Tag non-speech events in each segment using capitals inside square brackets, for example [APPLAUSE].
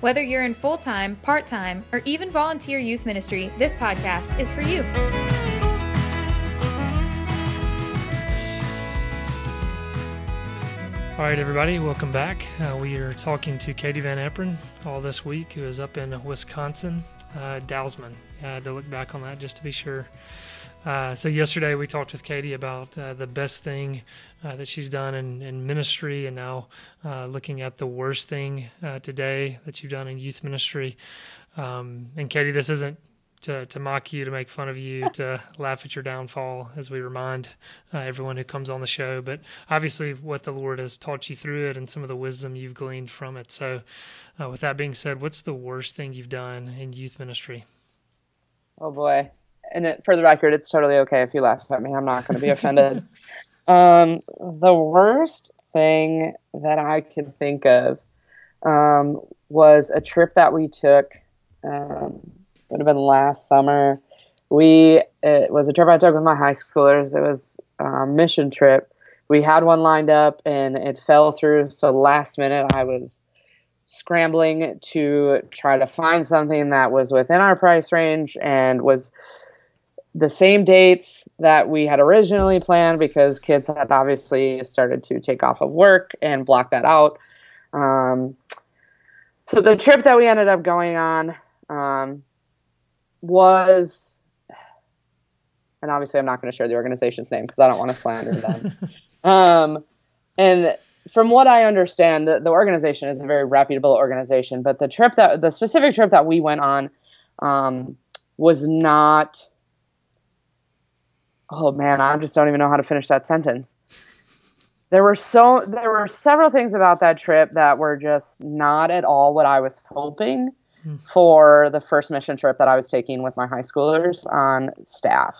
Whether you're in full time, part time, or even volunteer youth ministry, this podcast is for you. All right, everybody, welcome back. Uh, we are talking to Katie Van Eperen all this week, who is up in Wisconsin, uh, Dousman. I had to look back on that just to be sure. Uh, so yesterday we talked with Katie about uh, the best thing uh, that she's done in, in ministry, and now uh, looking at the worst thing uh, today that you've done in youth ministry. Um, and Katie, this isn't to, to mock you, to make fun of you, to [LAUGHS] laugh at your downfall, as we remind uh, everyone who comes on the show. But obviously, what the Lord has taught you through it, and some of the wisdom you've gleaned from it. So, with that being said, what's the worst thing you've done in youth ministry? Oh boy. And it, for the record, it's totally okay if you laugh at me. I'm not going to be offended. [LAUGHS] um, the worst thing that I can think of um, was a trip that we took. Um, would have been last summer. We it was a trip I took with my high schoolers. It was a mission trip. We had one lined up and it fell through. So last minute, I was scrambling to try to find something that was within our price range and was the same dates that we had originally planned because kids had obviously started to take off of work and block that out. Um, so the trip that we ended up going on um, was, and obviously I'm not going to share the organization's name because I don't want to slander them. [LAUGHS] um, and from what I understand, the, the organization is a very reputable organization, but the trip that the specific trip that we went on um, was not. Oh man, I just don't even know how to finish that sentence. There were so there were several things about that trip that were just not at all what I was hoping hmm. for the first mission trip that I was taking with my high schoolers on staff.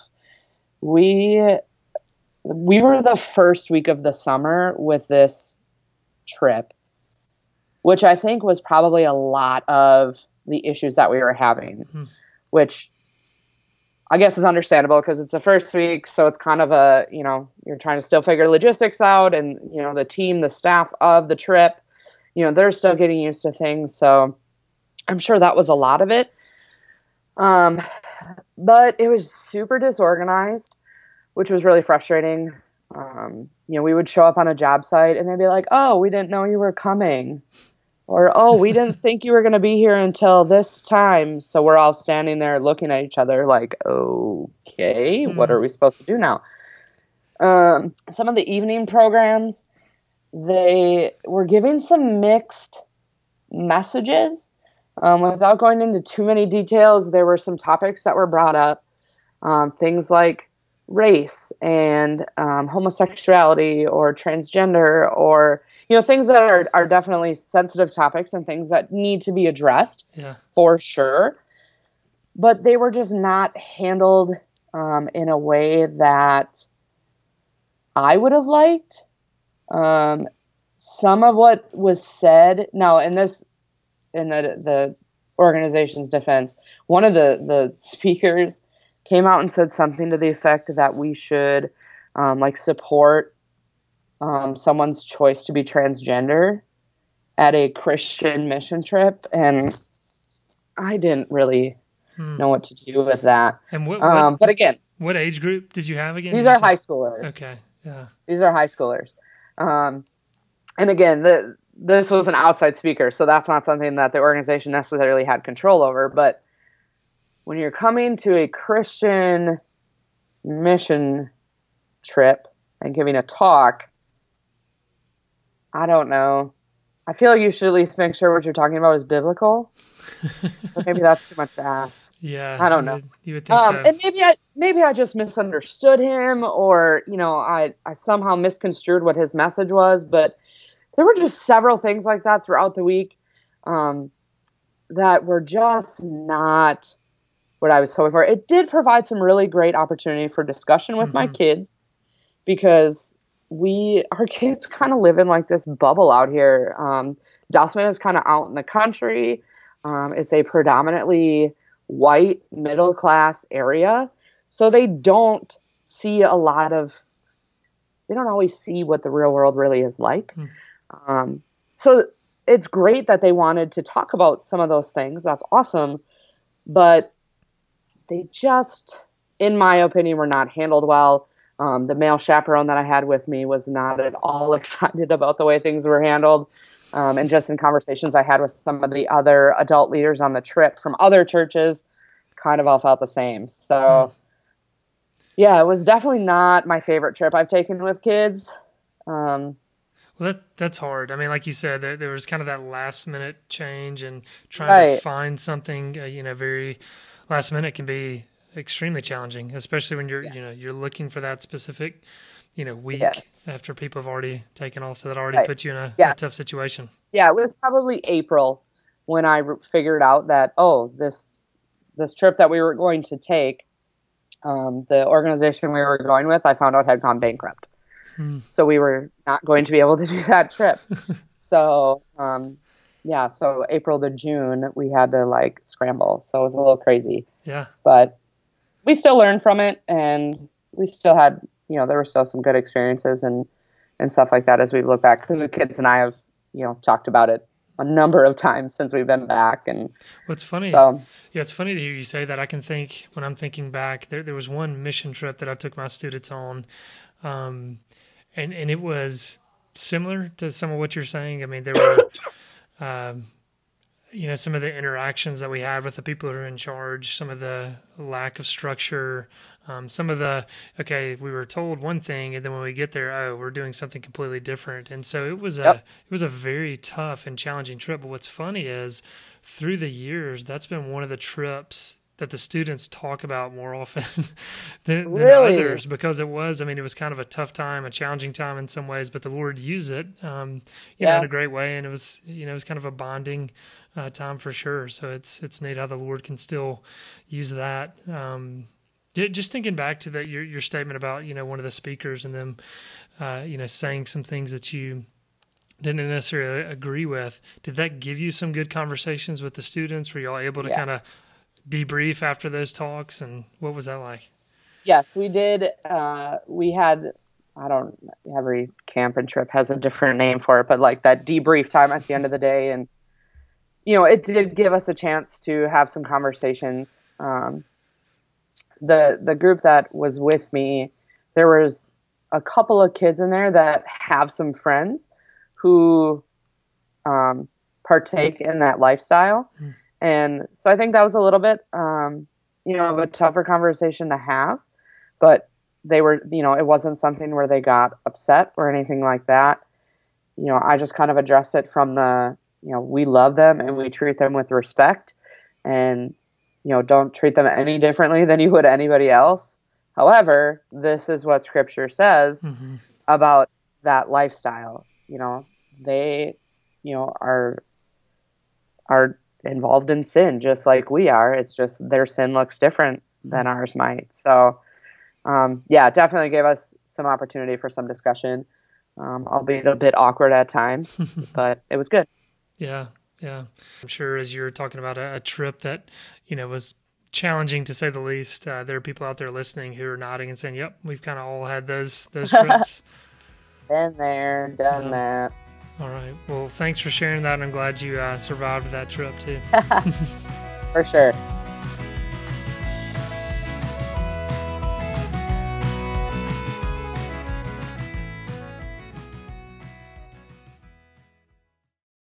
We we were the first week of the summer with this trip, which I think was probably a lot of the issues that we were having, mm-hmm. which I guess is understandable because it's the first week, so it's kind of a you know you're trying to still figure logistics out, and you know the team, the staff of the trip, you know they're still getting used to things, so I'm sure that was a lot of it. Um, but it was super disorganized which was really frustrating. Um, you know, we would show up on a job site and they'd be like, "Oh, we didn't know you were coming," or "Oh, we didn't [LAUGHS] think you were going to be here until this time." So we're all standing there looking at each other like, "Okay, mm-hmm. what are we supposed to do now?" Um, some of the evening programs, they were giving some mixed messages. Um, without going into too many details, there were some topics that were brought up. Um, things like race and um, homosexuality or transgender or you know things that are, are definitely sensitive topics and things that need to be addressed yeah. for sure but they were just not handled um, in a way that i would have liked um, some of what was said now in this in the the organization's defense one of the the [LAUGHS] speakers came out and said something to the effect that we should um, like support um, someone's choice to be transgender at a Christian mission trip, and I didn't really hmm. know what to do with that. And what, what um, but again, what age group did you have again? These are high schoolers. Okay, yeah. These are high schoolers. Um, and again, the, this was an outside speaker, so that's not something that the organization necessarily had control over, but when you're coming to a Christian mission trip and giving a talk, I don't know. I feel like you should at least make sure what you're talking about is biblical. [LAUGHS] but maybe that's too much to ask. Yeah, I don't know. You would, you would think um, so. And maybe I maybe I just misunderstood him, or you know, I I somehow misconstrued what his message was. But there were just several things like that throughout the week um, that were just not what I was hoping for. It did provide some really great opportunity for discussion with mm-hmm. my kids because we our [LAUGHS] kids kind of live in like this bubble out here. Um, Dousman is kind of out in the country. Um, it's a predominantly white middle class area, so they don't see a lot of. They don't always see what the real world really is like. Mm. Um, so it's great that they wanted to talk about some of those things. That's awesome, but they just, in my opinion, were not handled well. Um, the male chaperone that I had with me was not at all [LAUGHS] excited about the way things were handled. Um, and just in conversations I had with some of the other adult leaders on the trip from other churches, kind of all felt the same. So, yeah, it was definitely not my favorite trip I've taken with kids. Um, well, that that's hard. I mean, like you said, there, there was kind of that last minute change and trying right. to find something, uh, you know, very last minute can be extremely challenging, especially when you're yeah. you know you're looking for that specific you know week yes. after people have already taken off. So that already right. puts you in a, yeah. a, tough situation. Yeah, it was probably April when I figured out that oh this this trip that we were going to take, um, the organization we were going with, I found out had gone bankrupt. Hmm. So we were not going to be able to do that trip. [LAUGHS] so um, yeah, so April to June we had to like scramble. So it was a little crazy. Yeah. But we still learned from it and we still had you know there were still some good experiences and and stuff like that as we look back because the kids and I have you know talked about it a number of times since we've been back and what's funny so, yeah it's funny to hear you say that i can think when i'm thinking back there, there was one mission trip that i took my students on um, and and it was similar to some of what you're saying. I mean there were [COUGHS] um, you know some of the interactions that we had with the people who are in charge some of the lack of structure um, some of the okay we were told one thing and then when we get there oh we're doing something completely different. And so it was a it was a very tough and challenging trip. But what's funny is through the years that's been one of the trips that the students talk about more often [LAUGHS] than, really? than, others because it was i mean it was kind of a tough time a challenging time in some ways but the lord used it um, you yeah. know in a great way and it was you know it was kind of a bonding uh, time for sure. So it's it's neat how the Lord can still use that. Um, just thinking back to that your your statement about you know one of the speakers and them, uh, you know, saying some things that you didn't necessarily agree with. Did that give you some good conversations with the students? Were y'all able to yeah. kind of debrief after those talks, and what was that like? Yes, we did. Uh, we had I don't every camp and trip has a different name for it, but like that debrief time at the end of the day and you know, it did give us a chance to have some conversations. Um, the the group that was with me, there was a couple of kids in there that have some friends who um, partake in that lifestyle, mm. And so I think that was a little bit, um, you know, of a tougher conversation to have, but they were, you know, it wasn't something where they got upset or anything like that. You know, I just kind of addressed it from the you know we love them and we treat them with respect and you know don't treat them any differently than you would anybody else however this is what scripture says mm-hmm. about that lifestyle you know they you know are are involved in sin just like we are it's just their sin looks different than mm-hmm. ours might so um, yeah definitely gave us some opportunity for some discussion um, albeit a bit awkward at times [LAUGHS] but it was good yeah, yeah. I'm sure as you're talking about a, a trip that, you know, was challenging to say the least, uh, there are people out there listening who are nodding and saying, "Yep, we've kind of all had those those [LAUGHS] trips." Been there, done that. All right. Well, thanks for sharing that. I'm glad you uh, survived that trip too. [LAUGHS] for sure.